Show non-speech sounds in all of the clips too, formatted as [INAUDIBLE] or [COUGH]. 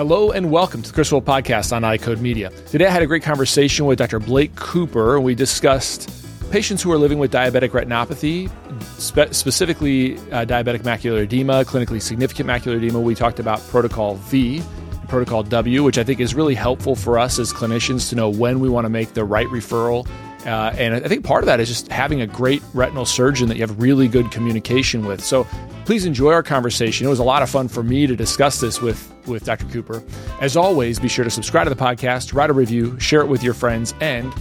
Hello and welcome to the Wolf Podcast on EyeCode Media. Today I had a great conversation with Dr. Blake Cooper, and we discussed patients who are living with diabetic retinopathy, spe- specifically uh, diabetic macular edema, clinically significant macular edema. We talked about Protocol V, Protocol W, which I think is really helpful for us as clinicians to know when we want to make the right referral. Uh, and I think part of that is just having a great retinal surgeon that you have really good communication with. So please enjoy our conversation. It was a lot of fun for me to discuss this with, with Dr. Cooper. As always, be sure to subscribe to the podcast, write a review, share it with your friends, and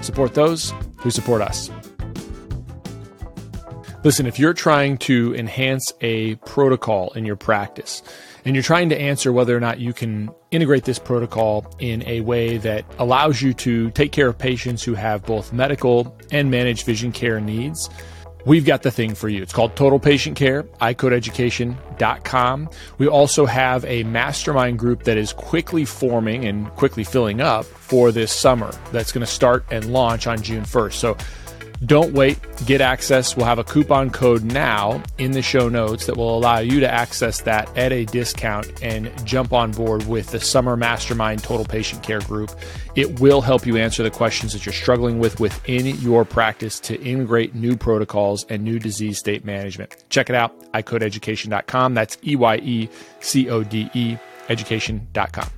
support those who support us. Listen, if you're trying to enhance a protocol in your practice, and you're trying to answer whether or not you can integrate this protocol in a way that allows you to take care of patients who have both medical and managed vision care needs, we've got the thing for you. It's called Total Patient Care, EyeCodeEducation.com. We also have a mastermind group that is quickly forming and quickly filling up for this summer that's going to start and launch on June 1st. So don't wait, get access. We'll have a coupon code now in the show notes that will allow you to access that at a discount and jump on board with the Summer Mastermind Total Patient Care Group. It will help you answer the questions that you're struggling with within your practice to integrate new protocols and new disease state management. Check it out, EyeCodeEducation.com. That's E Y E C O D E education.com.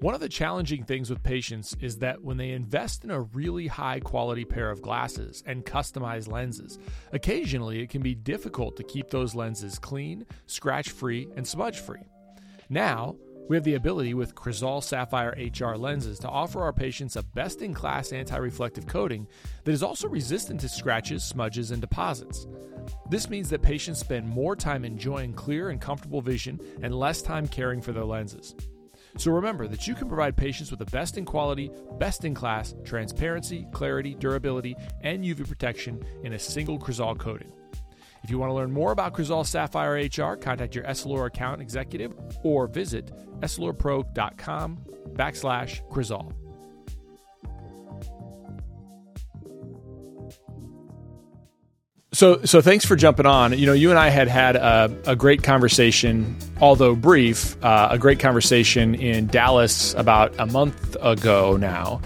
One of the challenging things with patients is that when they invest in a really high quality pair of glasses and customized lenses, occasionally it can be difficult to keep those lenses clean, scratch free, and smudge free. Now, we have the ability with Crizal Sapphire HR lenses to offer our patients a best in class anti reflective coating that is also resistant to scratches, smudges, and deposits. This means that patients spend more time enjoying clear and comfortable vision and less time caring for their lenses. So remember that you can provide patients with the best in quality, best in class transparency, clarity, durability, and UV protection in a single Crizal coating. If you want to learn more about Crizal Sapphire HR, contact your Essilor account executive or visit essilorpro.com backslash Crizal. So, so thanks for jumping on. You know, you and I had had a, a great conversation, although brief, uh, a great conversation in Dallas about a month ago now.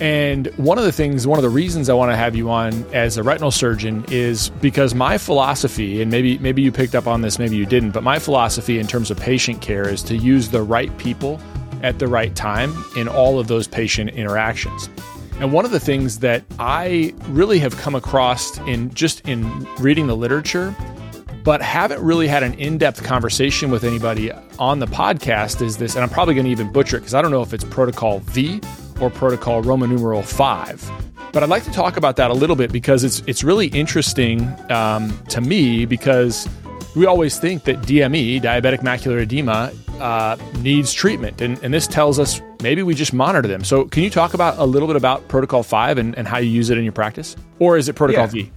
And one of the things, one of the reasons I want to have you on as a retinal surgeon is because my philosophy, and maybe maybe you picked up on this, maybe you didn't, but my philosophy in terms of patient care is to use the right people at the right time in all of those patient interactions. And one of the things that I really have come across in just in reading the literature, but haven't really had an in depth conversation with anybody on the podcast is this, and I'm probably going to even butcher it because I don't know if it's protocol V or protocol Roman numeral 5. But I'd like to talk about that a little bit because it's it's really interesting um, to me because we always think that DME, diabetic macular edema, uh, needs treatment. And, and this tells us maybe we just monitor them. So, can you talk about a little bit about Protocol 5 and, and how you use it in your practice? Or is it Protocol yeah. V?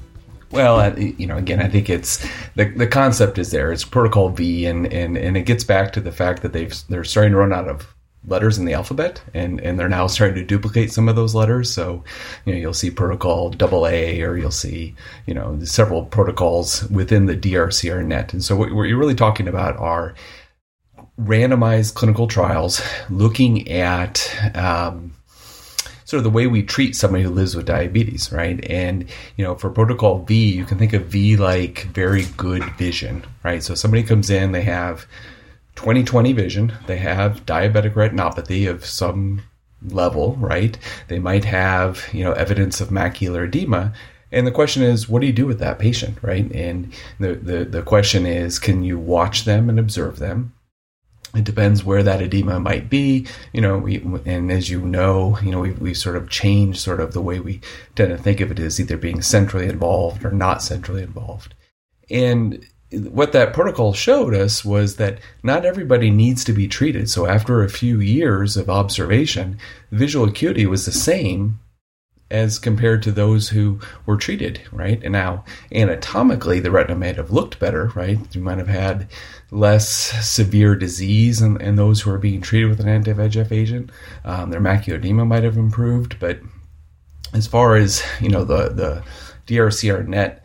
Well, you know, again, I think it's the, the concept is there. It's Protocol V, and, and, and it gets back to the fact that they've they're starting to run out of letters in the alphabet and, and they're now starting to duplicate some of those letters. So, you know, you'll see protocol double A or you'll see, you know, several protocols within the DRCR net. And so what, what you're really talking about are randomized clinical trials looking at, um, sort of the way we treat somebody who lives with diabetes, right? And, you know, for protocol V, you can think of V like very good vision, right? So somebody comes in, they have 20/20 vision. They have diabetic retinopathy of some level, right? They might have, you know, evidence of macular edema. And the question is, what do you do with that patient, right? And the, the, the question is, can you watch them and observe them? It depends where that edema might be, you know, we, and as you know, you know, we, we sort of changed sort of the way we tend to think of it as either being centrally involved or not centrally involved. And what that protocol showed us was that not everybody needs to be treated. So after a few years of observation, visual acuity was the same as compared to those who were treated, right? And now anatomically, the retina might have looked better, right? You might have had less severe disease in those who are being treated with an anti-VEGF agent. Um, their macular edema might have improved, but as far as you know, the the DRCR net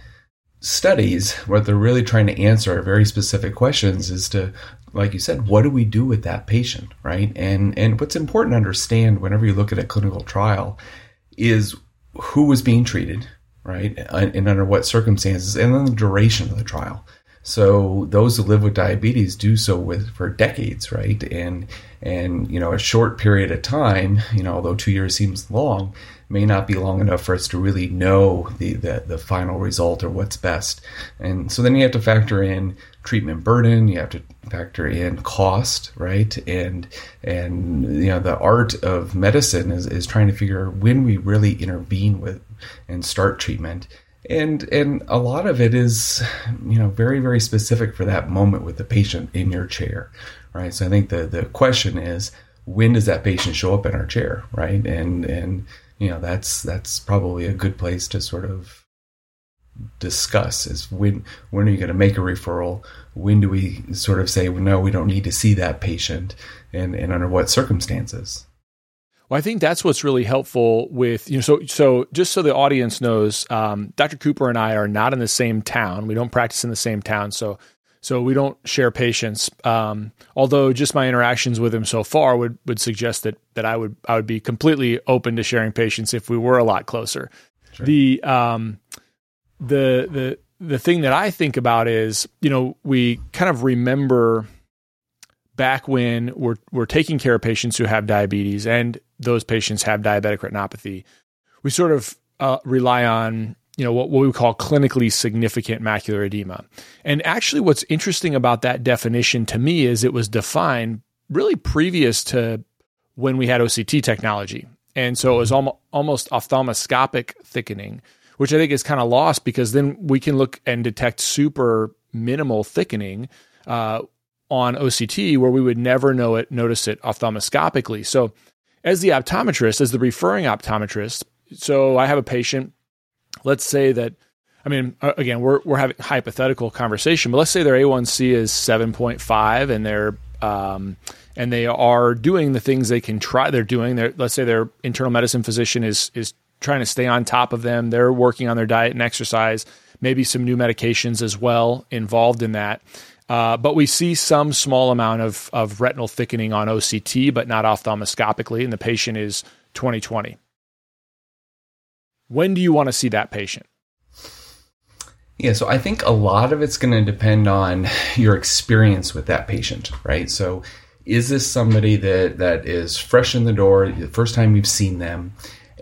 studies, what they're really trying to answer are very specific questions is to, like you said, what do we do with that patient, right? And and what's important to understand whenever you look at a clinical trial is who was being treated, right, and under what circumstances, and then the duration of the trial. So those who live with diabetes do so with for decades, right? And and you know a short period of time, you know, although two years seems long, may not be long enough for us to really know the, the, the final result or what's best. And so then you have to factor in treatment burden, you have to factor in cost, right? And and you know the art of medicine is, is trying to figure when we really intervene with and start treatment. And and a lot of it is, you know, very, very specific for that moment with the patient in your chair. Right. So I think the the question is when does that patient show up in our chair, right? And and you know that's that's probably a good place to sort of discuss is when when are you going to make a referral? When do we sort of say no we don't need to see that patient? And and under what circumstances? Well i think that's what's really helpful with you know so so just so the audience knows um, dr cooper and i are not in the same town. We don't practice in the same town. So so we don't share patients. Um, although just my interactions with him so far would would suggest that that I would I would be completely open to sharing patients if we were a lot closer. Sure. The um, the the the thing that I think about is you know we kind of remember back when we're we're taking care of patients who have diabetes and those patients have diabetic retinopathy. We sort of uh, rely on you know what, what we call clinically significant macular edema. And actually what's interesting about that definition to me is it was defined really previous to when we had OCT technology. And so it was almost, almost ophthalmoscopic thickening, which I think is kind of lost because then we can look and detect super minimal thickening uh, on OCT where we would never know it, notice it ophthalmoscopically. So as the optometrist, as the referring optometrist, so I have a patient let's say that I mean, again, we're we're having hypothetical conversation, but let's say their A1C is seven point five, and they're um, and they are doing the things they can try. They're doing. They're, let's say their internal medicine physician is is trying to stay on top of them. They're working on their diet and exercise. Maybe some new medications as well involved in that. Uh, but we see some small amount of of retinal thickening on OCT, but not ophthalmoscopically, and the patient is 20/20. When do you want to see that patient? Yeah, so I think a lot of it's going to depend on your experience with that patient, right? So is this somebody that that is fresh in the door, the first time you've seen them?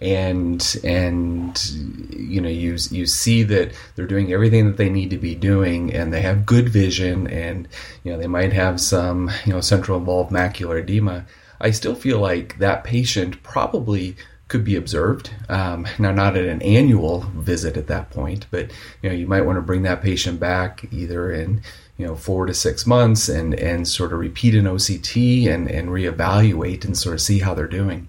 and and you know you you see that they're doing everything that they need to be doing and they have good vision and you know they might have some you know central involved macular edema i still feel like that patient probably could be observed. Um, now, not at an annual visit at that point, but you know you might want to bring that patient back either in you know four to six months and and sort of repeat an OCT and and reevaluate and sort of see how they're doing.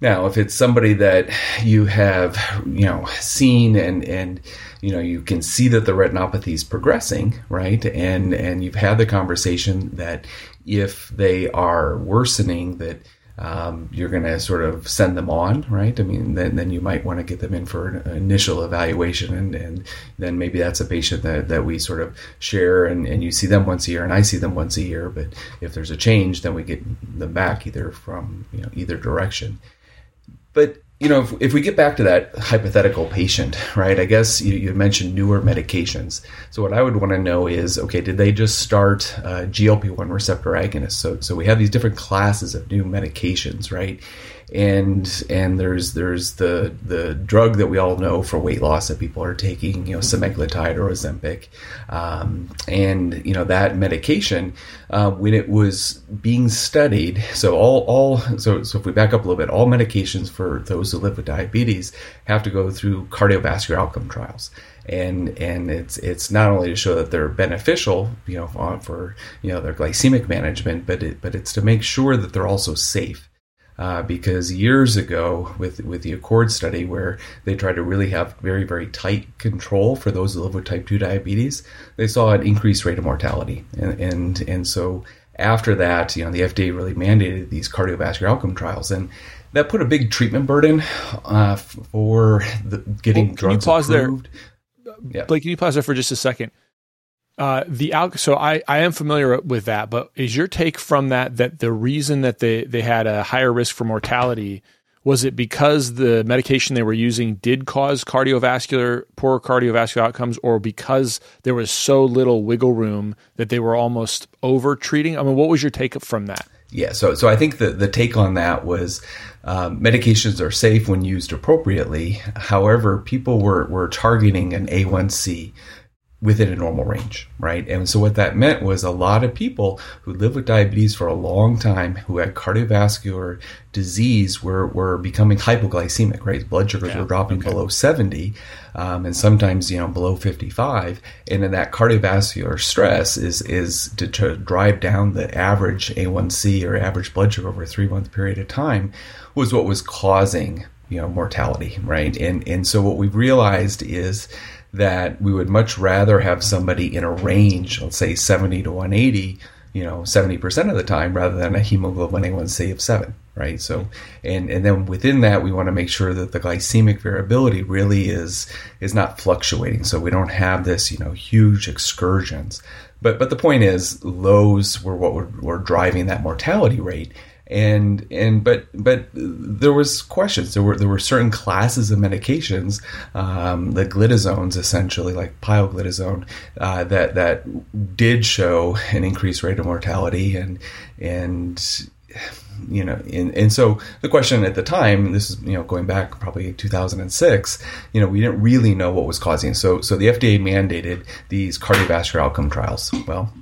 Now, if it's somebody that you have you know seen and and you know you can see that the retinopathy is progressing, right, and and you've had the conversation that if they are worsening that um, you're going to sort of send them on, right? I mean, then, then you might want to get them in for an initial evaluation, and, and then maybe that's a patient that, that we sort of share, and, and you see them once a year, and I see them once a year. But if there's a change, then we get them back either from you know either direction. But you know, if, if, we get back to that hypothetical patient, right? I guess you, you mentioned newer medications. So what I would want to know is, okay, did they just start uh, GLP-1 receptor agonists? So, so we have these different classes of new medications, right? And and there's there's the the drug that we all know for weight loss that people are taking, you know, semaglutide or Ozempic, um, and you know that medication uh, when it was being studied. So all all so so if we back up a little bit, all medications for those who live with diabetes have to go through cardiovascular outcome trials and and it's it's not only to show that they're beneficial, you know, for, you know their glycemic management, but it, but it's to make sure that they're also safe uh, because years ago with with the Accord study where they tried to really have very very tight control for those who live with type 2 diabetes, they saw an increased rate of mortality, and and, and so after that, you know, the FDA really mandated these cardiovascular outcome trials, and that put a big treatment burden uh, for the, getting well, drugs pause approved. There? Yeah. Blake, can you pause there for just a second? Uh, the al- so I, I am familiar with that, but is your take from that that the reason that they, they had a higher risk for mortality was it because the medication they were using did cause cardiovascular poor cardiovascular outcomes, or because there was so little wiggle room that they were almost over treating? I mean, what was your take from that? Yeah, so so I think the the take on that was um, medications are safe when used appropriately. However, people were were targeting an A1C within a normal range, right? And so what that meant was a lot of people who lived with diabetes for a long time, who had cardiovascular disease, were, were becoming hypoglycemic, right? Blood sugars yeah, were dropping okay. below 70, um, and sometimes, you know, below 55. And then that cardiovascular stress is, is to, to drive down the average A1C or average blood sugar over a three month period of time was what was causing, you know, mortality, right? And, and so what we've realized is, that we would much rather have somebody in a range, let's say 70 to 180, you know, 70% of the time rather than a hemoglobin A1C of 7, right? So, and, and then within that, we want to make sure that the glycemic variability really is, is not fluctuating. So we don't have this, you know, huge excursions. But, but the point is, lows were what were, were driving that mortality rate and and but but there was questions. There were there were certain classes of medications, um, the glitazones essentially, like pioglitazone, uh, that that did show an increased rate of mortality, and and you know, and, and so the question at the time, this is you know going back probably 2006, you know, we didn't really know what was causing. So so the FDA mandated these cardiovascular outcome trials. Well,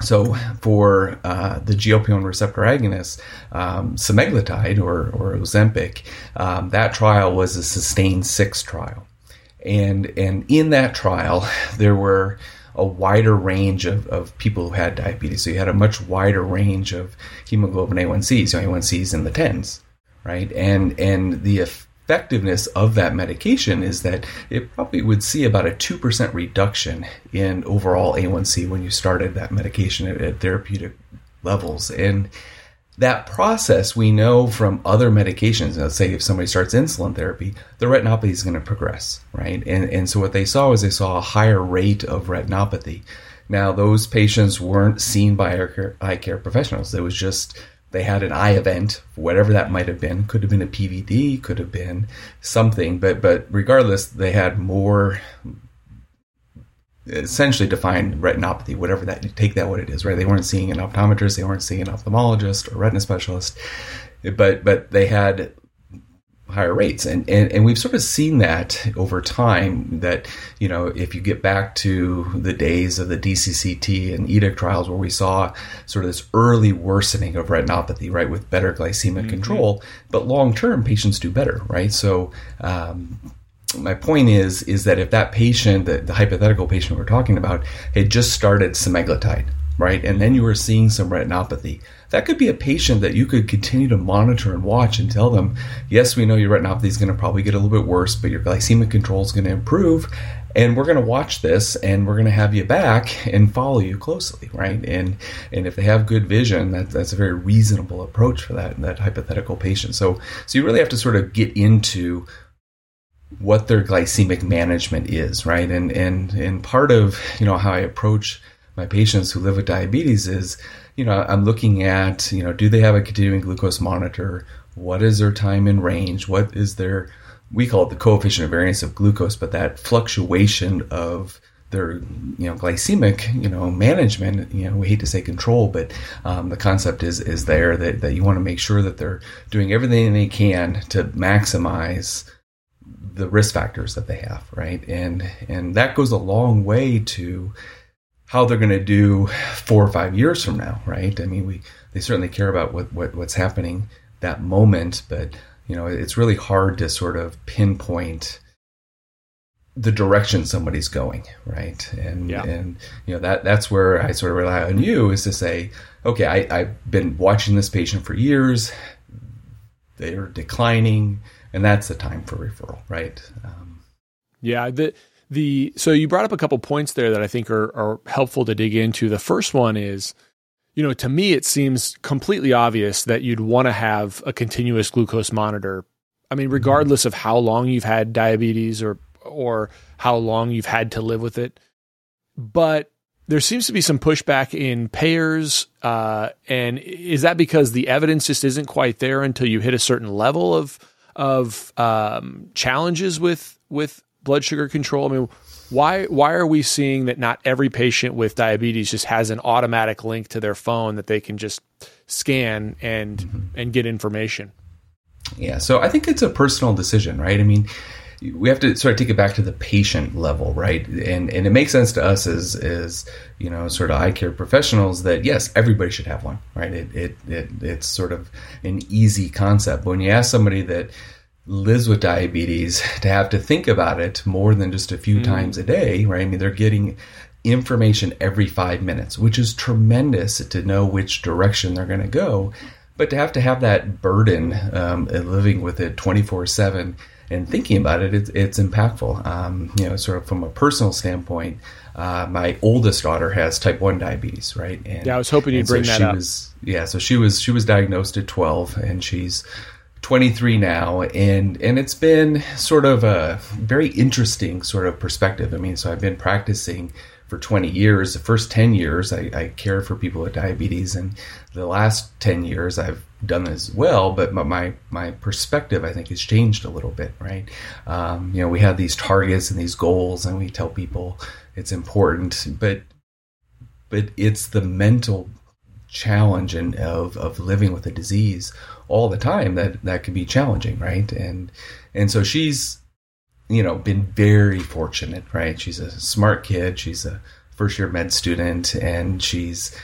so for uh, the GLP-1 receptor agonist, um, semaglutide or, or Ozempic, um, that trial was a SUSTAIN 6 trial. And, and in that trial, there were a wider range of, of people who had diabetes. So you had a much wider range of hemoglobin A1Cs, so A1Cs in the tens, right? And, and the effectiveness of that medication is that it probably would see about a 2% reduction in overall A1C when you started that medication at, at therapeutic levels. And that process we know from other medications. Let's say if somebody starts insulin therapy, the retinopathy is going to progress, right? And, and so what they saw was they saw a higher rate of retinopathy. Now, those patients weren't seen by eye care professionals. It was just they had an eye event, whatever that might have been. Could have been a PVD, could have been something, but but regardless, they had more essentially defined retinopathy, whatever that take that what it is, right? They weren't seeing an optometrist, they weren't seeing an ophthalmologist or retina specialist, but but they had higher rates. And, and, and we've sort of seen that over time that, you know, if you get back to the days of the DCCT and EDIC trials where we saw sort of this early worsening of retinopathy, right, with better glycemic mm-hmm. control, but long term patients do better, right? So, um, my point is is that if that patient, the, the hypothetical patient we're talking about, had just started semaglutide, right, and then you were seeing some retinopathy, that could be a patient that you could continue to monitor and watch and tell them, yes, we know your retinopathy is going to probably get a little bit worse, but your glycemic control is going to improve. And we're going to watch this and we're going to have you back and follow you closely, right? And and if they have good vision, that, that's a very reasonable approach for that, that hypothetical patient. So, so you really have to sort of get into what their glycemic management is, right? And and and part of you know how I approach my patients who live with diabetes is you know, I'm looking at, you know, do they have a continuing glucose monitor? What is their time in range? What is their, we call it the coefficient of variance of glucose, but that fluctuation of their, you know, glycemic, you know, management, you know, we hate to say control, but um, the concept is, is there that, that you want to make sure that they're doing everything they can to maximize the risk factors that they have, right? And, and that goes a long way to, how they're going to do four or five years from now, right? I mean, we they certainly care about what, what what's happening that moment, but you know, it's really hard to sort of pinpoint the direction somebody's going, right? And yeah. and you know that that's where I sort of rely on you is to say, okay, I, I've been watching this patient for years. They're declining, and that's the time for referral, right? Um, yeah, the the so you brought up a couple points there that I think are, are helpful to dig into. The first one is, you know, to me it seems completely obvious that you'd want to have a continuous glucose monitor. I mean, regardless of how long you've had diabetes or or how long you've had to live with it. But there seems to be some pushback in payers. Uh, and is that because the evidence just isn't quite there until you hit a certain level of of um, challenges with with blood sugar control? I mean, why why are we seeing that not every patient with diabetes just has an automatic link to their phone that they can just scan and mm-hmm. and get information? Yeah, so I think it's a personal decision, right? I mean, we have to sort of take it back to the patient level, right? And and it makes sense to us as as you know sort of eye care professionals that yes, everybody should have one, right? It it, it it's sort of an easy concept. But when you ask somebody that lives with diabetes [LAUGHS] to have to think about it more than just a few mm. times a day, right? I mean, they're getting information every five minutes, which is tremendous to know which direction they're going to go. But to have to have that burden um, living with it 24 7 and thinking about it, it's, it's impactful. Um, you know, sort of from a personal standpoint, uh, my oldest daughter has type one diabetes, right? And, yeah, I was hoping you'd bring so that up. Was, yeah, so she was she was diagnosed at twelve, and she's 23 now and and it's been sort of a very interesting sort of perspective i mean so i've been practicing for 20 years the first 10 years i, I cared for people with diabetes and the last 10 years i've done as well, but my my perspective I think has changed a little bit, right? Um, you know, we have these targets and these goals, and we tell people it's important, but but it's the mental challenge and of of living with a disease all the time that that can be challenging, right? And and so she's you know been very fortunate, right? She's a smart kid. She's a first year med student, and she's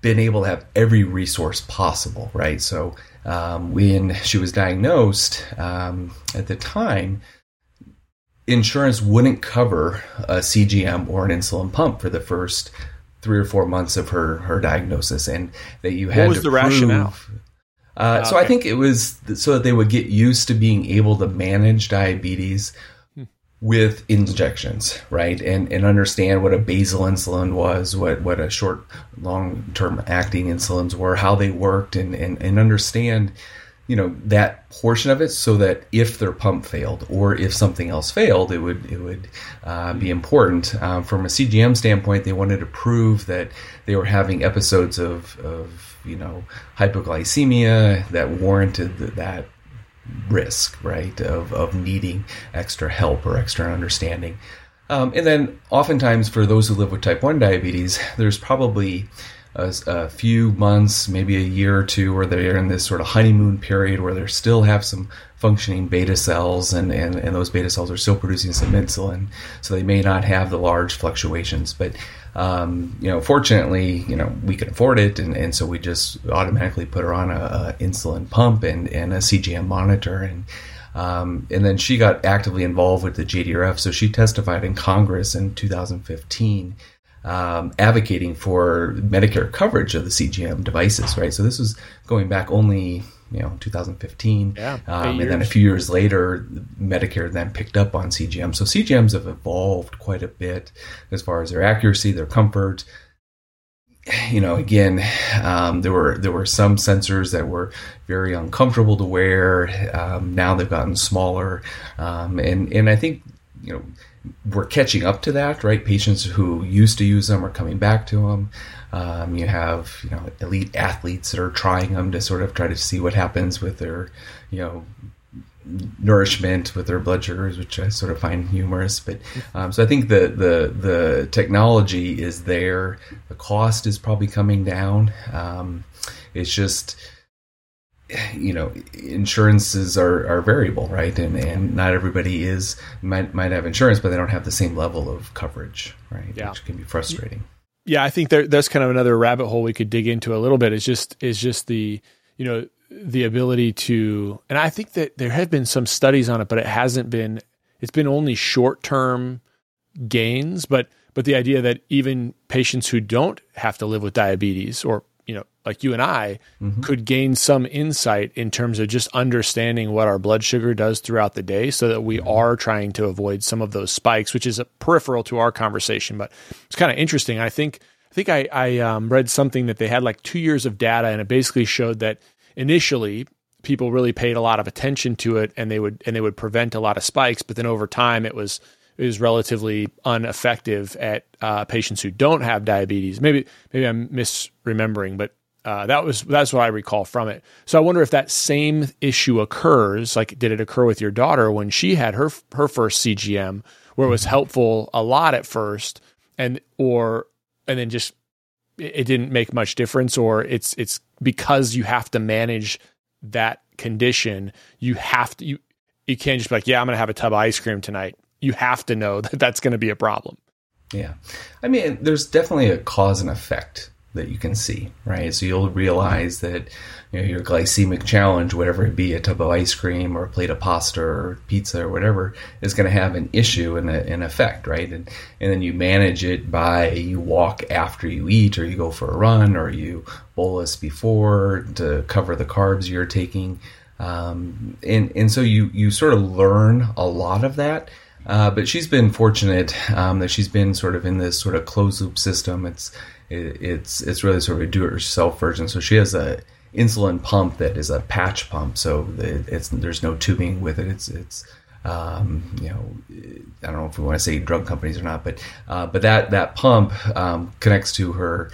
been able to have every resource possible, right? So um, when she was diagnosed um, at the time, insurance wouldn't cover a CGM or an insulin pump for the first three or four months of her her diagnosis, and that you had what was to the prove, rationale? Uh, okay. So I think it was so that they would get used to being able to manage diabetes with injections, right? And and understand what a basal insulin was, what what a short long term acting insulins were, how they worked, and, and and understand, you know, that portion of it, so that if their pump failed or if something else failed, it would it would uh, be important. Um, from a CGM standpoint, they wanted to prove that they were having episodes of of you know hypoglycemia that warranted that risk, right, of, of needing extra help or extra understanding. Um, and then, oftentimes, for those who live with type 1 diabetes, there's probably a, a, few months, maybe a year or two, where they're in this sort of honeymoon period where they still have some functioning beta cells, and, and, and those beta cells are still producing some insulin. So they may not have the large fluctuations. But um, you know, fortunately, you know, we can afford it, and, and so we just automatically put her on a, a insulin pump and, and a CGM monitor, and um, and then she got actively involved with the JDRF. So she testified in Congress in 2015. Um, advocating for Medicare coverage of the CGM devices, right? So this was going back only you know 2015 yeah, um, and then a few years later medicare then picked up on cgm so cgms have evolved quite a bit as far as their accuracy their comfort. You know again um, there were there were some sensors that were very uncomfortable to wear. Um, now they've gotten smaller. Um, and and i think you know we're catching up to that right? Patients who used to use them are coming back to them um, you have you know elite athletes that are trying them to sort of try to see what happens with their you know nourishment with their blood sugars, which I sort of find humorous. But um, so I think the the the technology is there. The cost is probably coming down. Um, it's just you know insurances are, are variable right and, and not everybody is might might have insurance but they don't have the same level of coverage right yeah. which can be frustrating yeah, I think there, that's kind of another rabbit hole we could dig into a little bit. Is just is just the you know the ability to, and I think that there have been some studies on it, but it hasn't been. It's been only short term gains, but but the idea that even patients who don't have to live with diabetes or you know, like you and I, mm-hmm. could gain some insight in terms of just understanding what our blood sugar does throughout the day so that we mm-hmm. are trying to avoid some of those spikes, which is a peripheral to our conversation. But it's kind of interesting. I think I think I, I um, read something that they had like two years of data and it basically showed that initially people really paid a lot of attention to it and they would and they would prevent a lot of spikes but then over time it was was relatively ineffective at uh, patients who don't have diabetes maybe maybe i'm misremembering but uh, that was that's what I recall from it. So I wonder if that same issue occurs. Like, did it occur with your daughter when she had her her first CGM, where it was helpful a lot at first, and or and then just it didn't make much difference, or it's it's because you have to manage that condition. You have to you you can't just be like, yeah, I'm going to have a tub of ice cream tonight. You have to know that that's going to be a problem. Yeah, I mean, there's definitely a cause and effect that you can see, right? So you'll realize that you know, your glycemic challenge, whatever it be, a tub of ice cream or a plate of pasta or pizza or whatever, is going to have an issue and an effect, right? And, and then you manage it by you walk after you eat or you go for a run or you bolus before to cover the carbs you're taking. Um, and, and so you, you sort of learn a lot of that. Uh, but she's been fortunate um, that she's been sort of in this sort of closed loop system. It's it, it's it's really sort of a do-it-yourself version. So she has a insulin pump that is a patch pump. So it's there's no tubing with it. It's it's um, you know I don't know if we want to say drug companies or not, but uh, but that that pump um, connects to her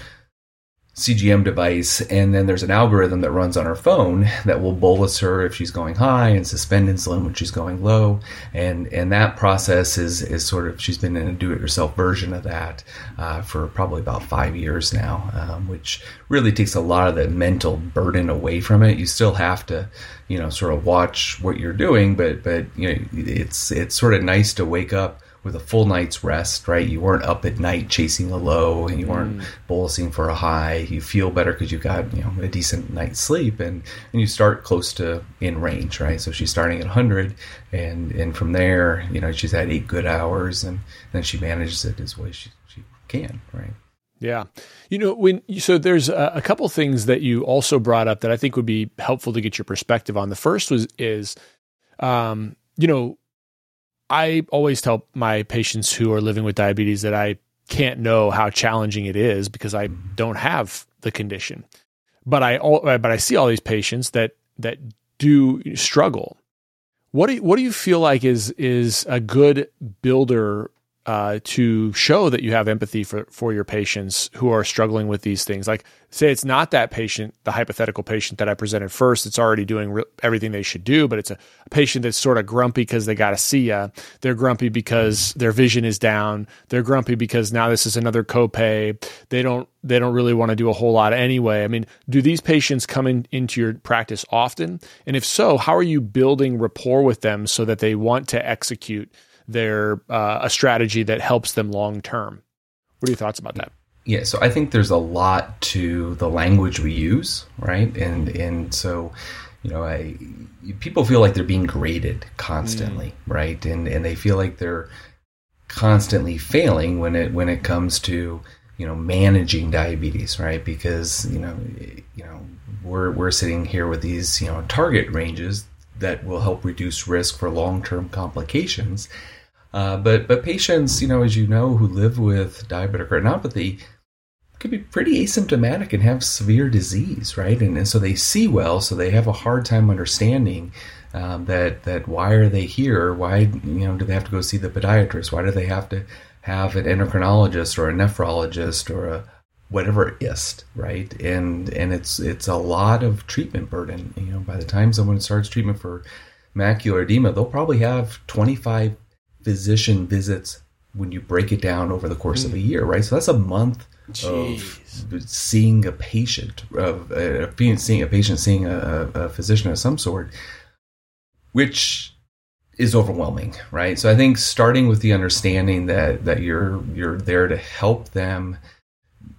CGM device, and then there's an algorithm that runs on her phone that will bolus her if she's going high and suspend insulin when she's going low, and and that process is is sort of she's been in a do-it-yourself version of that uh, for probably about five years now, um, which really takes a lot of the mental burden away from it. You still have to, you know, sort of watch what you're doing, but but you know it's it's sort of nice to wake up with a full night's rest, right? You weren't up at night chasing a low and you weren't mm. bolusing for a high. You feel better because you got, you know, a decent night's sleep and, and you start close to in range, right? So she's starting at 100 and, and from there, you know, she's had eight good hours and then she manages it as well as she, she can, right? Yeah. You know, when so there's a, a couple things that you also brought up that I think would be helpful to get your perspective on. The first was is um, you know, I always tell my patients who are living with diabetes that I can't know how challenging it is because I don't have the condition. But I but I see all these patients that that do struggle. What do you, what do you feel like is is a good builder uh, to show that you have empathy for, for your patients who are struggling with these things. Like, say it's not that patient, the hypothetical patient that I presented first, it's already doing re- everything they should do, but it's a, a patient that's sort of grumpy because they got to see you. They're grumpy because their vision is down. They're grumpy because now this is another copay. They don't they don't really want to do a whole lot anyway. I mean, do these patients come in, into your practice often? And if so, how are you building rapport with them so that they want to execute? Their uh, a strategy that helps them long term. What are your thoughts about that? Yeah, so I think there's a lot to the language we use, right? And and so, you know, I people feel like they're being graded constantly, mm. right? And and they feel like they're constantly failing when it when it comes to you know managing diabetes, right? Because you know you know we're we're sitting here with these you know target ranges that will help reduce risk for long term complications uh, but but patients, you know, as you know, who live with diabetic retinopathy could be pretty asymptomatic and have severe disease, right? And, and so they see well, so they have a hard time understanding um, that that why are they here? Why you know do they have to go see the podiatrist? Why do they have to have an endocrinologist or a nephrologist or a whatever ist, right? And and it's it's a lot of treatment burden. You know, by the time someone starts treatment for macular edema, they'll probably have 25 physician visits when you break it down over the course mm. of a mm. year, right? So that's a month Jeez. of seeing a patient, of uh, being seeing a patient, seeing a, a physician of some sort, which is overwhelming, right? So I think starting with the understanding that that you're you're there to help them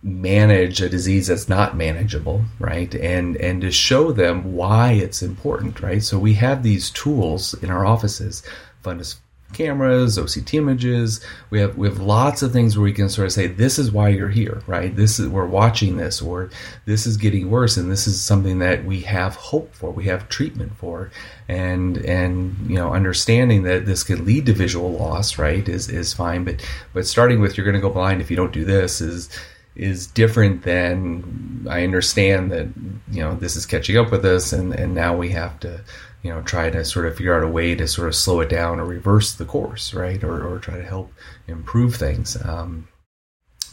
manage a disease that's not manageable, right? And and to show them why it's important, right? So we have these tools in our offices, fundus cameras, OCT images. We have we have lots of things where we can sort of say this is why you're here, right? This is we're watching this, or this is getting worse, and this is something that we have hope for, we have treatment for, and and you know understanding that this could lead to visual loss, right, is is fine, but but starting with you're going to go blind if you don't do this is is different than I understand that you know this is catching up with us, and and now we have to you know try to sort of figure out a way to sort of slow it down or reverse the course, right, or or try to help improve things. Um,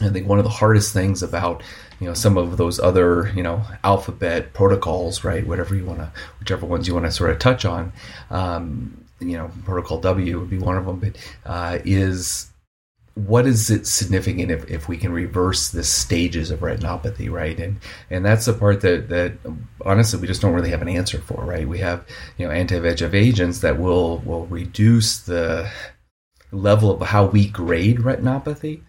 I think one of the hardest things about you know some of those other you know alphabet protocols, right? Whatever you want to, whichever ones you want to sort of touch on, um, you know, protocol W would be one of them, but uh, is what is it significant if, if we can reverse the stages of retinopathy, right? And and that's the part that that honestly we just don't really have an answer for, right? We have you know anti-VEGF agents that will will reduce the level of how we grade retinopathy,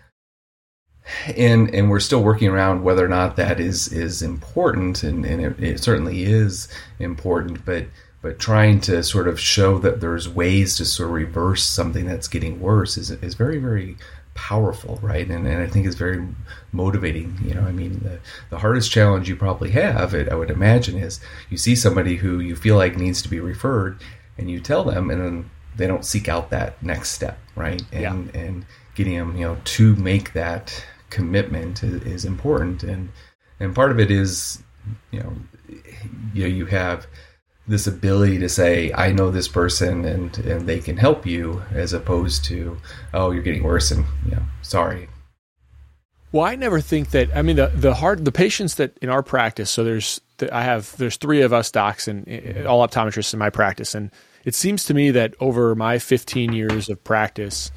and and we're still working around whether or not that is is important, and and it, it certainly is important, but but trying to sort of show that there's ways to sort of reverse something that's getting worse is is very very powerful, right? And, and I think it's very motivating. You know, I mean, the, the hardest challenge you probably have, it, I would imagine, is you see somebody who you feel like needs to be referred, and you tell them, and then they don't seek out that next step, right? And yeah. and getting them, you know, to make that commitment is, is important, and and part of it is, you know, you know, you have this ability to say, I know this person and, and they can help you, as opposed to, oh, you're getting worse and, you know, sorry. Well, I never think that. I mean, the the hard the patients that in our practice. So there's I have there's three of us docs and eh, eh, all optometrists in my practice, and it seems to me that over my 15 years of practice,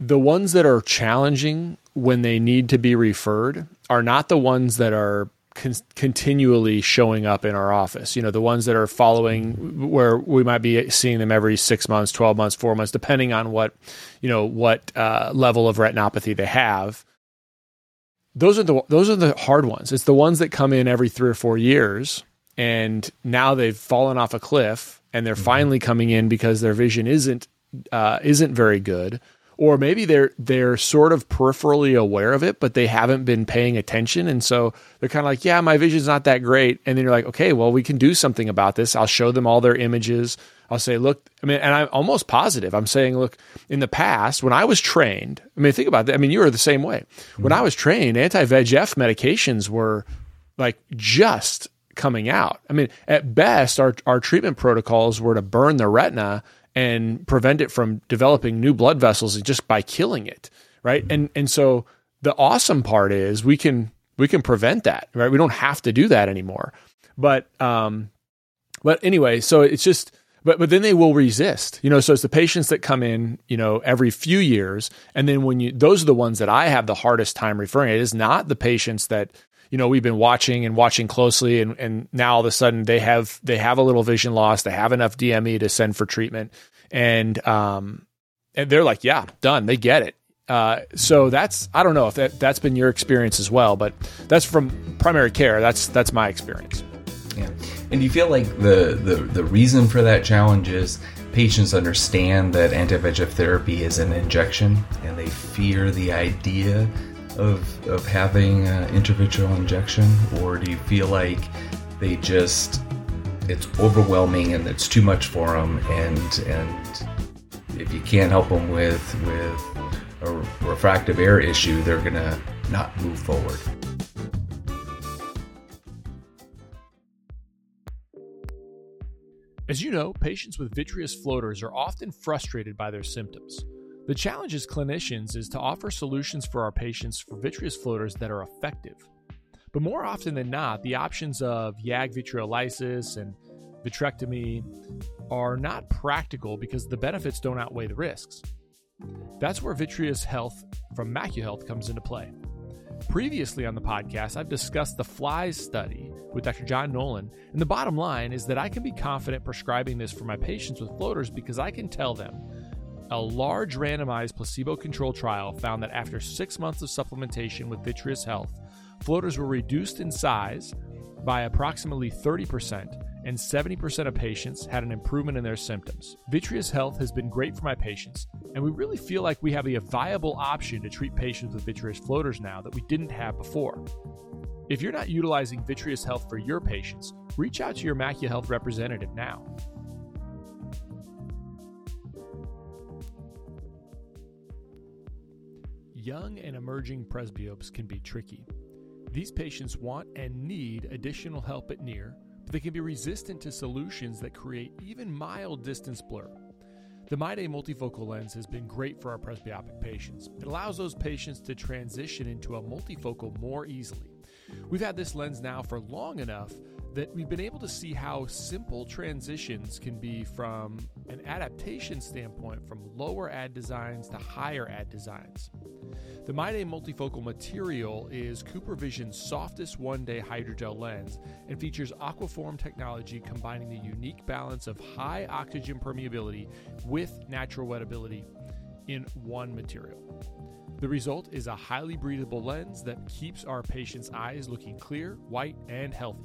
the ones that are challenging when they need to be referred are not the ones that are con- continually showing up in our office. You know, the ones that are following where we might be seeing them every six months, 12 months, four months, depending on what, you know, what uh, level of retinopathy they have. Those are the those are the hard ones. It's the ones that come in every three or four years, and now they've fallen off a cliff, and they're mm-hmm. finally coming in because their vision isn't uh, isn't very good, or maybe they're they're sort of peripherally aware of it, but they haven't been paying attention, and so they're kind of like, "Yeah, my vision's not that great." And then you're like, "Okay, well, we can do something about this." I'll show them all their images. I'll say, "Look," I mean, and I'm almost positive. I'm saying, "Look, in the past, when I was trained, I mean, think about that. I mean, you were the same way. When mm-hmm. I was trained, anti-VEGF medications were like just coming out. I mean, at best, our our treatment protocols were to burn the retina." And prevent it from developing new blood vessels just by killing it, right? And and so the awesome part is we can we can prevent that, right? We don't have to do that anymore. But um but anyway, so it's just but but then they will resist. You know, so it's the patients that come in, you know, every few years and then when you those are the ones that I have the hardest time referring. It is not the patients that you know we've been watching and watching closely and and now all of a sudden they have they have a little vision loss. They have enough DME to send for treatment. And um and they're like yeah done. They get it. Uh, so that's I don't know if that that's been your experience as well, but that's from primary care. That's that's my experience. Yeah, and do you feel like the the the reason for that challenge is patients understand that anti-VEGF therapy is an injection, and they fear the idea of of having an intravitreal injection, or do you feel like they just it's overwhelming and it's too much for them, and and if you can't help them with with a refractive error issue, they're gonna not move forward. As you know, patients with vitreous floaters are often frustrated by their symptoms. The challenge as clinicians is to offer solutions for our patients for vitreous floaters that are effective. But more often than not, the options of YAG vitreolysis and vitrectomy are not practical because the benefits don't outweigh the risks. That's where Vitreous Health from MacuHealth comes into play. Previously on the podcast, I've discussed the FLIES study with Dr. John Nolan, and the bottom line is that I can be confident prescribing this for my patients with floaters because I can tell them a large randomized placebo controlled trial found that after six months of supplementation with Vitreous Health, floaters were reduced in size by approximately 30%, and 70% of patients had an improvement in their symptoms. Vitreous Health has been great for my patients, and we really feel like we have a viable option to treat patients with vitreous floaters now that we didn't have before. If you're not utilizing Vitreous Health for your patients, reach out to your MacuHealth representative now. Young and emerging presbyopes can be tricky. These patients want and need additional help at near, but they can be resistant to solutions that create even mild distance blur. The MyDay multifocal lens has been great for our presbyopic patients. It allows those patients to transition into a multifocal more easily. We've had this lens now for long enough that we've been able to see how simple transitions can be from an adaptation standpoint from lower ad designs to higher ad designs. The MyDay multifocal material is CooperVision's softest one day hydrogel lens and features Aquaform technology combining the unique balance of high oxygen permeability with natural wettability in one material. The result is a highly breathable lens that keeps our patients' eyes looking clear, white, and healthy.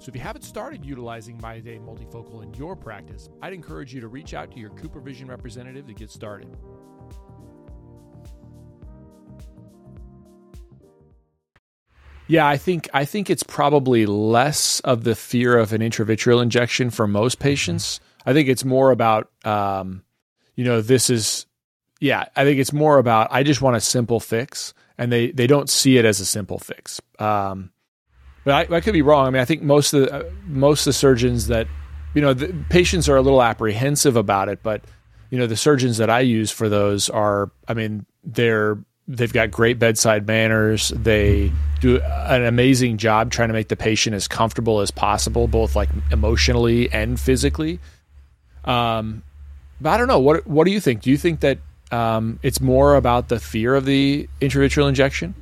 So if you haven't started utilizing MyDay multifocal in your practice, I'd encourage you to reach out to your CooperVision representative to get started. Yeah, I think I think it's probably less of the fear of an intravitreal injection for most patients. I think it's more about, um, you know, this is, yeah, I think it's more about I just want a simple fix, and they they don't see it as a simple fix. Um, but I, I, could be wrong. I mean, I think most of the uh, most of the surgeons that you know, the patients are a little apprehensive about it, but you know, the surgeons that I use for those are, I mean, they're they've got great bedside manners. They do an amazing job trying to make the patient as comfortable as possible, both like emotionally and physically. Um, but I don't know. What what do you think? Do you think that um, it's more about the fear of the intravitreal injection?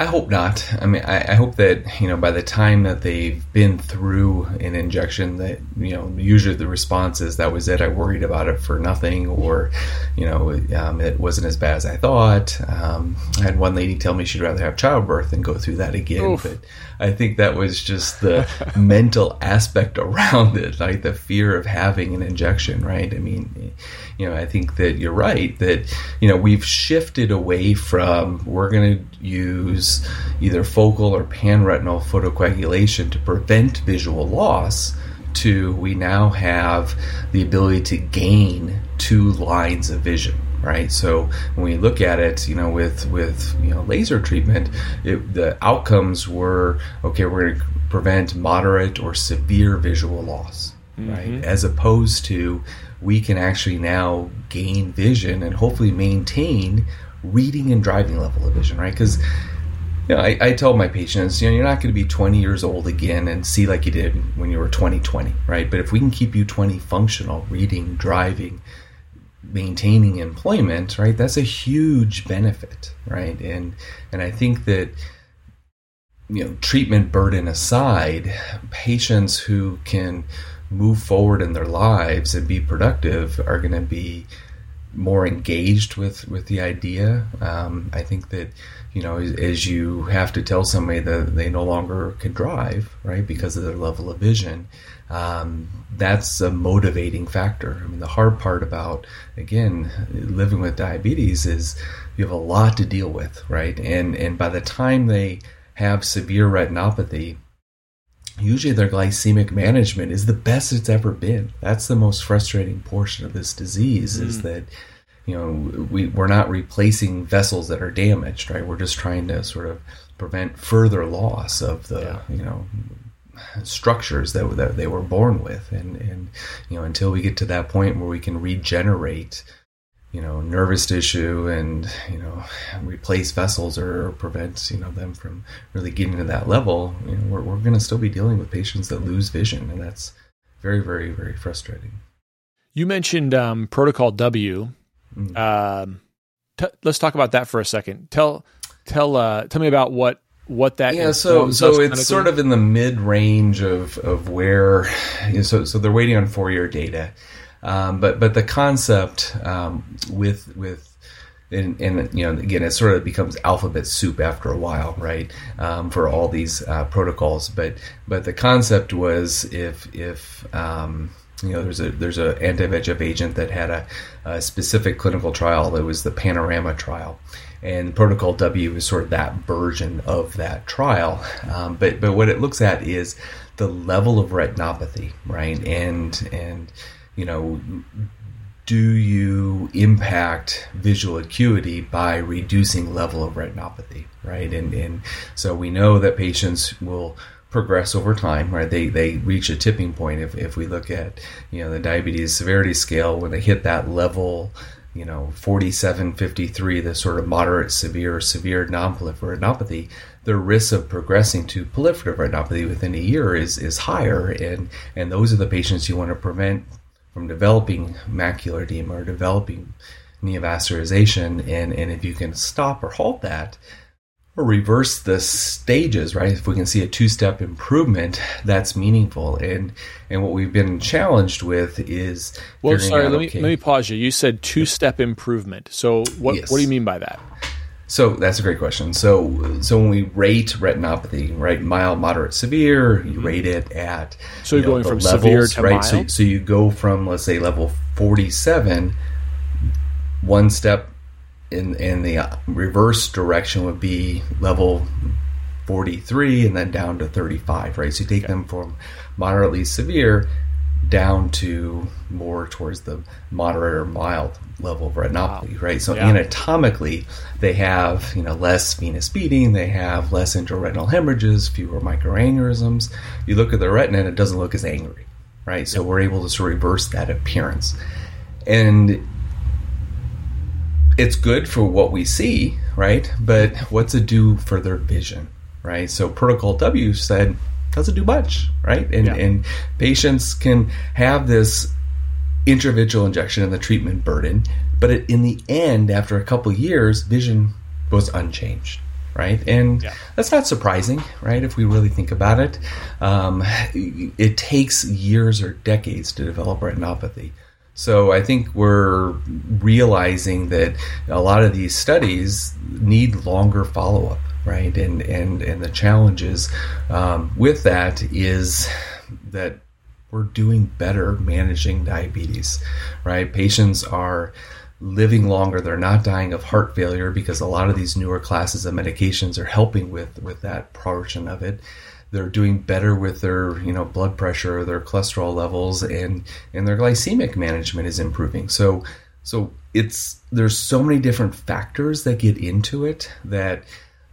I hope not. I mean, I, I, hope that you know by the time that they've been through an injection, that you know usually the response is that was it. I worried about it for nothing, or you know um, it wasn't as bad as I thought. Um, I had one lady tell me she'd rather have childbirth than go through that again. Oof. But I think that was just the [LAUGHS] mental aspect around it, like the fear of having an injection. Right? I mean, you know, I think that you're right that you know we've shifted away from we're going to use either focal or panretinal photocoagulation to prevent visual loss to we now have the ability to gain two lines of vision right so when we look at it you know with with you know laser treatment it, the outcomes were okay we're going to prevent moderate or severe visual loss mm-hmm. right as opposed to we can actually now gain vision and hopefully maintain reading and driving level of vision, right? Because you know, I, I tell my patients, you know, you're not going to be 20 years old again and see like you did when you were 2020, right? But if we can keep you 20 functional, reading, driving, maintaining employment, right? That's a huge benefit, right? And and I think that you know, treatment burden aside, patients who can move forward in their lives and be productive are going to be more engaged with with the idea. Um, I think that you know as, as, you have to tell somebody that they no longer can drive, right, because of their level of vision. Um, that's a motivating factor. I mean, the hard part about again living with diabetes is you have a lot to deal with, right? And and by the time they have severe retinopathy, usually their glycemic management is the best it's ever been. That's the most frustrating portion of this disease mm. is that you know we, we're not replacing vessels that are damaged, right? We're just trying to sort of prevent further loss of the yeah. you know structures that, that they were born with. And and you know until we get to that point where we can regenerate you know nervous tissue and you know replace vessels or, prevent you know them from really getting to that level you know we're, we're going to still be dealing with patients that lose vision. And that's very very very frustrating. You mentioned um, protocol w. Mm. um, t- let's talk about that for a second. Tell tell uh, tell me about what what that yeah so so it's sort of in the mid range of of where you know, so so they're waiting on four year data. Um, but but the concept um, with with and, and, you know again it sort of becomes alphabet soup after a while right? Um, for all these uh, protocols. But but the concept was if if um, you know there's a there's a anti-VEGF agent that had a, a, specific clinical trial that was the panorama trial and protocol W is sort of that version of that trial um, but but what it looks at is the level of retinopathy right and and you know, do you impact visual acuity by reducing level of retinopathy, right? And, and so we know that patients will progress over time, right? They, they reach a tipping point. If, if we look at, you know, the diabetes severity scale, when they hit that level, you know, 47, 53, the sort of moderate, severe, severe non-proliferative retinopathy, the risk of progressing to proliferative retinopathy within a year is, is higher. And, and those are the patients you want to prevent from developing macular edema or developing neovascularization. And, and if you can stop or halt that, reverse the stages, right? If we can see a two-step improvement, that's meaningful. And and what we've been challenged with is well, sorry, out, let me okay, let me pause you. You said two-step improvement. So what yes. what do you mean by that? So that's a great question. So so when we rate retinopathy, right, mild, moderate, severe, you mm-hmm. rate it at so you're you know, going from levels, severe to right? mild. So, so you go from let's say level 47, one step in in the reverse direction would be level 43 and then down to 35, right? So you take okay. them from moderately severe down to more towards the moderate or mild level of retinopathy, wow. right? So yeah. anatomically, they have you know less venous beading, they have less intraretinal hemorrhages, fewer microaneurysms. You look at the retina, and it doesn't look as angry, right? So yep. we're able to sort of reverse that appearance, and it's good for what we see, right? But what's it do for their vision, right? So Protocol W said doesn't do much, right? And yeah. and patients can have this intravitreal injection and the treatment burden, but it, in the end, after a couple years, vision was unchanged right? And yeah. that's not surprising, right? If we really think about it, um, it takes years or decades to develop retinopathy. So I think we're realizing that a lot of these studies need longer follow up, right? And and and the challenges um, with that is that we're doing better managing diabetes, right? Patients are living longer they're not dying of heart failure because a lot of these newer classes of medications are helping with with that portion of it they're doing better with their you know blood pressure, their cholesterol levels, and and their glycemic management is improving. So so it's there's so many different factors that get into it that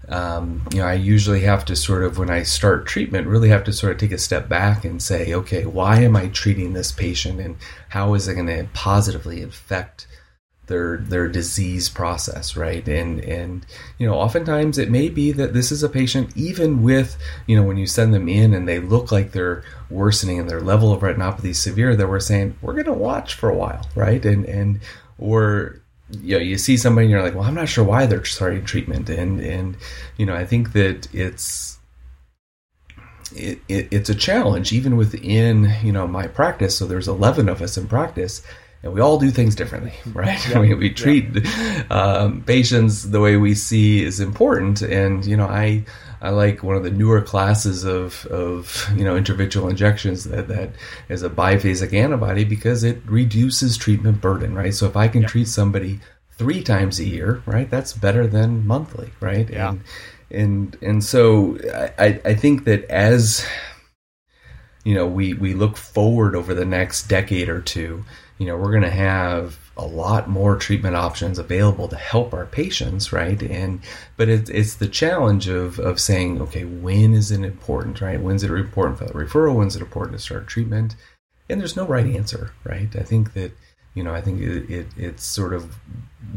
um, you know I usually have to sort of when I start treatment really have to sort of take a step back and say okay why am I treating this patient and how is it going to positively affect their their disease process, right? And and you know, oftentimes it may be that this is a patient even with you know when you send them in and they look like they're worsening and their level of retinopathy is severe, that we're saying we're going to watch for a while, right? And and or you know, you see somebody and you're like, well, I'm not sure why they're starting treatment, and and you know, I think that it's it, it, it's a challenge even within you know my practice. So there's 11 of us in practice and we all do things differently, [LAUGHS] right? [LAUGHS] We, we treat um, patients the way we see is important, and you know, I I like one of the newer classes of of you know intravitreal injections that that is a biphasic antibody because it reduces treatment burden, right? So if I can treat somebody three times a year, right, that's better than monthly, right? Yeah. And and and so I I think that as you know we we look forward over the next decade or two you know, we're going to have a lot more treatment options available to help our patients, right? And but it, it's the challenge of of saying, okay, when is it important, right? When's it important for the referral? When's it important to start treatment? And there's no right answer, right? I think that you know, I think it, it it's sort of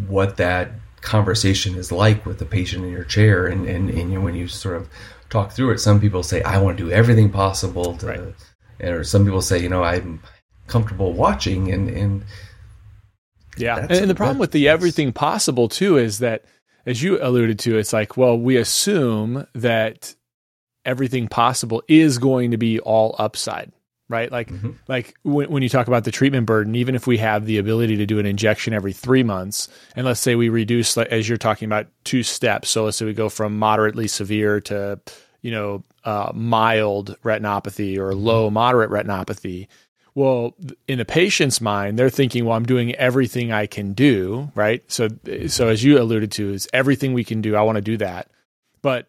what that conversation is like with the patient in your chair, and and, and you know, when you sort of talk through it, some people say, I want to do everything possible to. Right. Or some people say, you know, I'm comfortable watching and and yeah. and, and the problem with the everything possible too is that as you alluded to it's like well we assume that everything possible is going to be all upside right? Like mm-hmm. like when, when you talk about the treatment burden even if we have the ability to do an injection every three months and let's say we reduce as you're talking about two steps. So let's say we go from moderately severe to you know uh, mild retinopathy or low moderate retinopathy well, in the patient's mind, they're thinking, well, I'm doing everything I can do, right? So, so as you alluded to, is everything we can do. I want to do that. But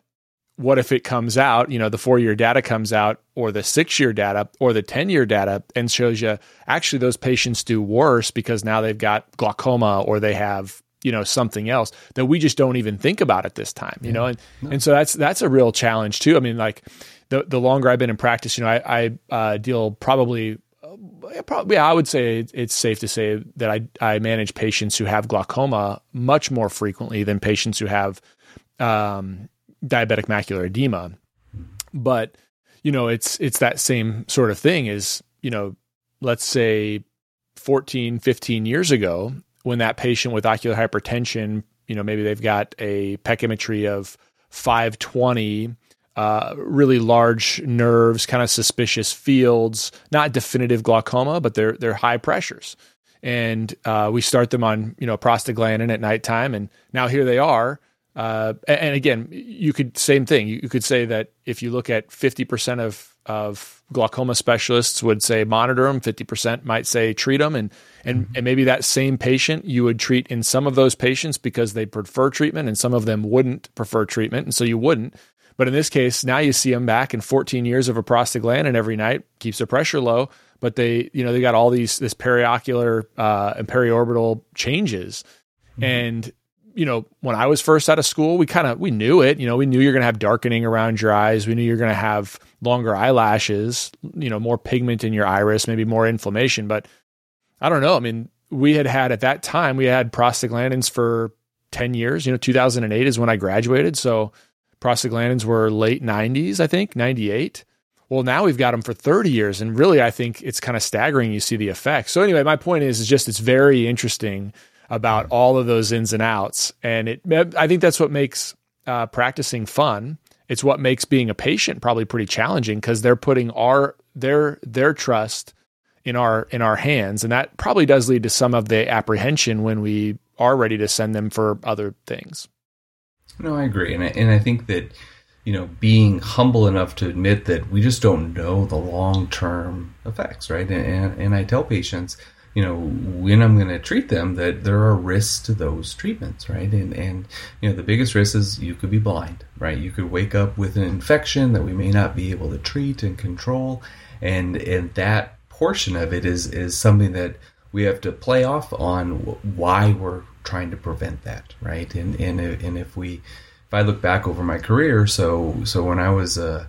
what if it comes out, you know, the four year data comes out or the six year data or the 10 year data and shows you actually those patients do worse because now they've got glaucoma or they have, you know, something else that we just don't even think about at this time, you yeah. know? And, no. and so that's, that's a real challenge too. I mean, like the, the longer I've been in practice, you know, I, I uh, deal probably probably yeah, I would say it's safe to say that I I manage patients who have glaucoma much more frequently than patients who have um, diabetic macular edema. But you know, it's it's that same sort of thing. Is you know, let's say 14, 15 years ago, when that patient with ocular hypertension, you know, maybe they've got a pachymetry of 520 uh, really large nerves, kind of suspicious fields, not definitive glaucoma, but they're they're high pressures. And uh, we start them on you know prostaglandin at nighttime, and now here they are. Uh, and again, you could same thing. You could say that if you look at fifty percent of of glaucoma specialists would say monitor them, fifty percent might say treat them, and and mm-hmm. and maybe that same patient you would treat in some of those patients because they prefer treatment, and some of them wouldn't prefer treatment, and so you wouldn't. But in this case, now you see them back in 14 years of a prostaglandin every night, keeps their pressure low. But they, you know, they got all these this periocular uh, and periorbital changes, mm-hmm. and you know, when I was first out of school, we kind of we knew it. You know, we knew you're going to have darkening around your eyes. We knew you're going to have longer eyelashes. You know, more pigment in your iris, maybe more inflammation. But I don't know. I mean, we had had at that time we had prostaglandins for ten years. You know, 2008 is when I graduated, so prostaglandins were late 90s, I think, 98. Well, now we've got them for 30 years. And really, I think it's kind of staggering. You see the effects. So, anyway, my point is, is just it's very interesting about all of those ins and outs. And it, I think that's what makes uh, practicing fun. It's what makes being a patient probably pretty challenging because they're putting our their their trust in our in our hands, and that probably does lead to some of the apprehension when we are ready to send them for other things. No, I agree, and I, and I think that you know being humble enough to admit that we just don't know the long term effects, right? And, and, and I tell patients, you know, when I'm going to treat them, that there are risks to those treatments, right? And and you know the biggest risk is you could be blind, right? You could wake up with an infection that we may not be able to treat and control, and and that portion of it is is something that we have to play off on why we're trying to prevent that, right? And and and if we, if I look back over my career, so so when I was a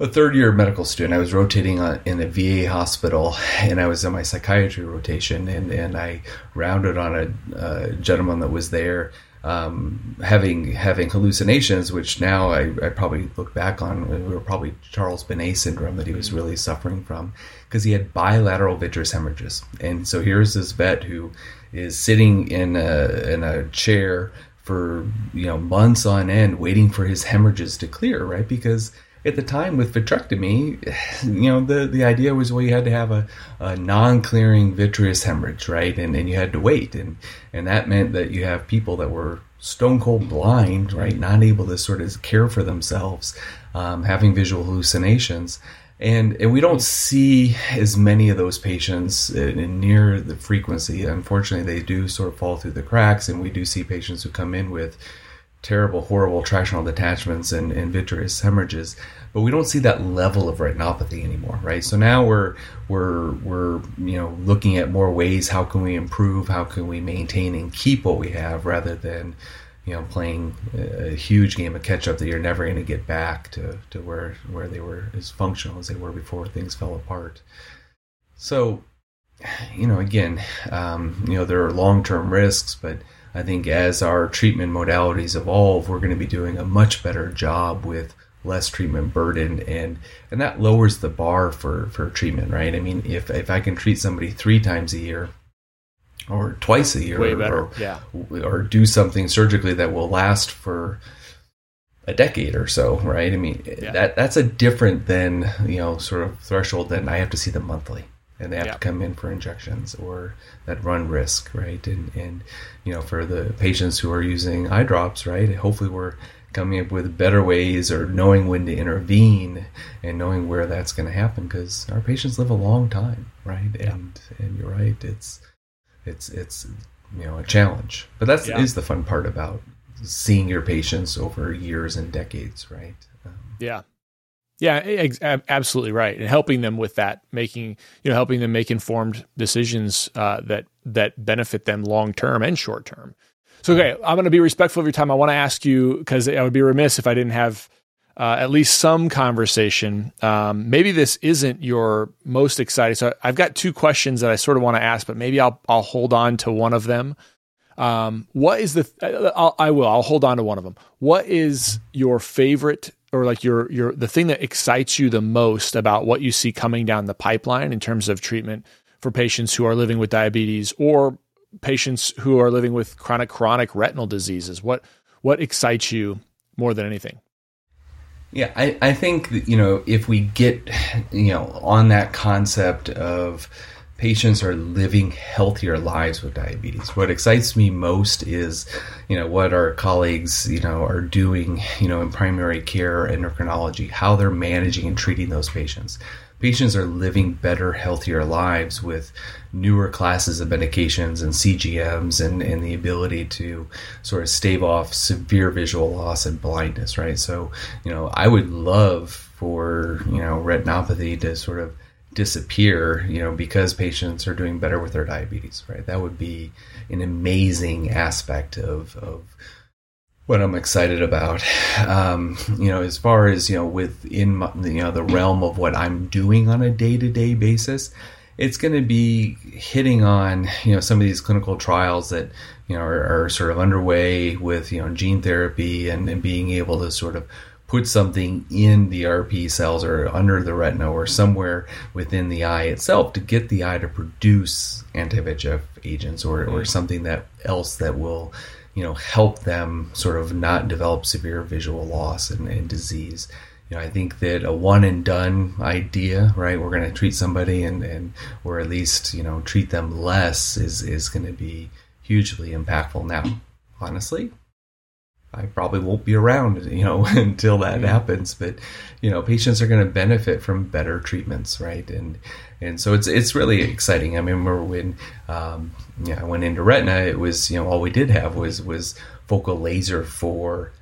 a third year medical student, I was rotating in a VA hospital, and I was in my psychiatry rotation, and and I rounded on a, a gentleman that was there um, having having hallucinations, which now I, I, probably look back on, we were probably Charles Bonnet syndrome that he was really suffering from because he had bilateral vitreous hemorrhages. And so here's this vet who is sitting in a in a chair for you know months on end, waiting for his hemorrhages to clear, right? Because at the time with vitrectomy, [SIGHS] you know, the, the idea was well, you had to have a, a non-clearing vitreous hemorrhage, right? And, and you had to wait. And, and that meant that you have people that were stone cold blind, right? Not able to sort of care for themselves, um, having visual hallucinations. And, and we don't see as many of those patients in, in near the frequency. Unfortunately, they do sort of fall through the cracks, and we do see patients who come in with terrible, horrible tractional detachments and, and vitreous hemorrhages, but we don't see that level of retinopathy anymore, right? So now we're we're we're you know looking at more ways how can we improve, how can we maintain and keep what we have, rather than you know playing a huge game of catch up that you're never going to get back to to where where they were as functional as they were before things fell apart. So you know again um, you know there are long term risks, but I think as our treatment modalities evolve, we're going to be doing a much better job with less treatment burden and and that lowers the bar for for treatment right i mean if if i can treat somebody three times a year or twice a year. Or, yeah or do something surgically that will last for a decade or so right i mean yeah. that that's a different than you know sort of threshold than i have to see them monthly and they have to come in for injections or that run risk, right? And and you know, for the patients who are using eye drops, right? Hopefully, we're coming up with better ways or knowing when to intervene and knowing where that's going to happen because our patients live a long time, right? Yeah. And and you're right, it's it's it's you know a challenge, but that's yeah. is the fun part about seeing your patients over years and decades, right? Um, yeah. Yeah, ex- absolutely right, and helping them with that, making you know, helping them make informed decisions uh, that that benefit them long term and short term. So, okay, I'm going to be respectful of your time. I want to ask you because I would be remiss if I didn't have uh, at least some conversation. Um, maybe this isn't your most exciting. So, I've got two questions that I sort of want to ask, but maybe I'll I'll hold on to one of them. Um, what is the? I'll, I will. I'll hold on to one of them. What is your favorite or like your your the thing that excites you the most about what you see coming down the pipeline in terms of treatment for patients who are living with diabetes or patients who are living with chronic chronic retinal diseases what what excites you more than anything yeah i i think that, you know if we get you know on that concept of patients are living healthier lives with diabetes. What excites me most is, you know, what our colleagues, you know, are doing, you know, in primary care endocrinology, how they're managing and treating those patients. Patients are living better, healthier lives with newer classes of medications and CGMs and, and the ability to sort of stave off severe visual loss and blindness, right? So, you know, I would love for, you know, retinopathy to sort of disappear, you know, because patients are doing better with their diabetes, right? That would be an amazing aspect of, of what I'm excited about. Um, you know, as far as, you know, within, my, you know, the realm of what I'm doing on a day to day basis, it's going to be hitting on, you know, some of these clinical trials that, you know, are, are sort of underway with, you know, gene therapy and, and being able to sort of put something in the RP cells or under the retina or somewhere within the eye itself to get the eye to produce anti-VEGF agents or, or something that else that will you know help them sort of not develop severe visual loss and, and disease you know, I think that a one and done idea, right? We're going to treat somebody and, and, or at least, you know, treat them less is, is going to be hugely impactful. Now, honestly, I probably won't be around, you know, [LAUGHS] until that mm-hmm. happens. But you know, patients are going to benefit from better treatments, right? And and so it's it's really exciting. I remember when um, yeah, I went into retina, it was you know all we did have was was focal laser for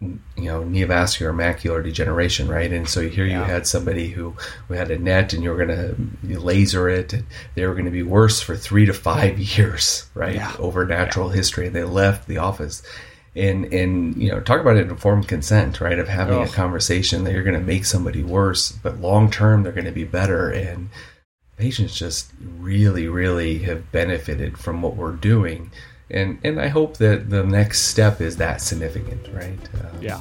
you know neovascular macular degeneration right and so here yeah. you had somebody who, who had a net and you were going to laser it And they were going to be worse for three to five [LAUGHS] years right yeah. over natural yeah. history they left the office and and you know talk about informed consent right of having oh. a conversation that you're going to make somebody worse but long term they're going to be better. And patients just really really have benefited from what we're doing. And and i hope that the next step is that significant right? Um, yeah.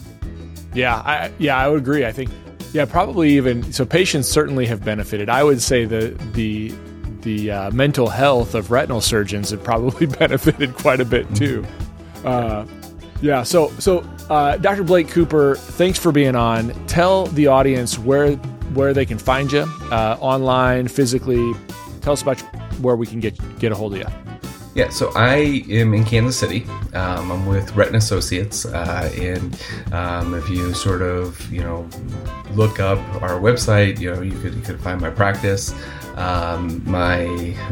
Yeah i yeah i would agree. I think yeah probably even so patients certainly have benefited. I would say the the the uh, mental health of retinal surgeons have probably [LAUGHS] benefited quite a bit too. Mm-hmm. uh, yeah. So, so uh, Dr. Blake Cooper, thanks for being on. Tell the audience where where they can find you uh, online, physically. Tell us about where we can get get a hold of you. Yeah, so I am in Kansas City. Um, I'm with Retina Associates, uh, and um, if you sort of you know look up our website, you know you could you could find my practice. Um, my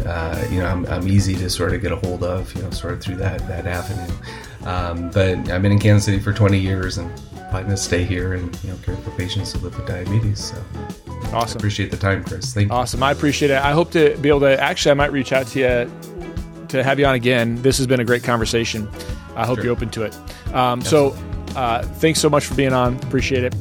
uh, you know I'm, I'm, easy to sort of get a hold of, you know, sort of through that that avenue. Um, but I've been in Kansas City for 20 years and I'm planning to stay here and you know care for patients who live with diabetes. So awesome. I appreciate the time, Chris. Thank you. Awesome. I appreciate it. I hope to be able to actually I might reach out to you to have you on again. This has been a great conversation. I hope sure. you're open to it. Um, so uh, thanks so much for being on. Appreciate it.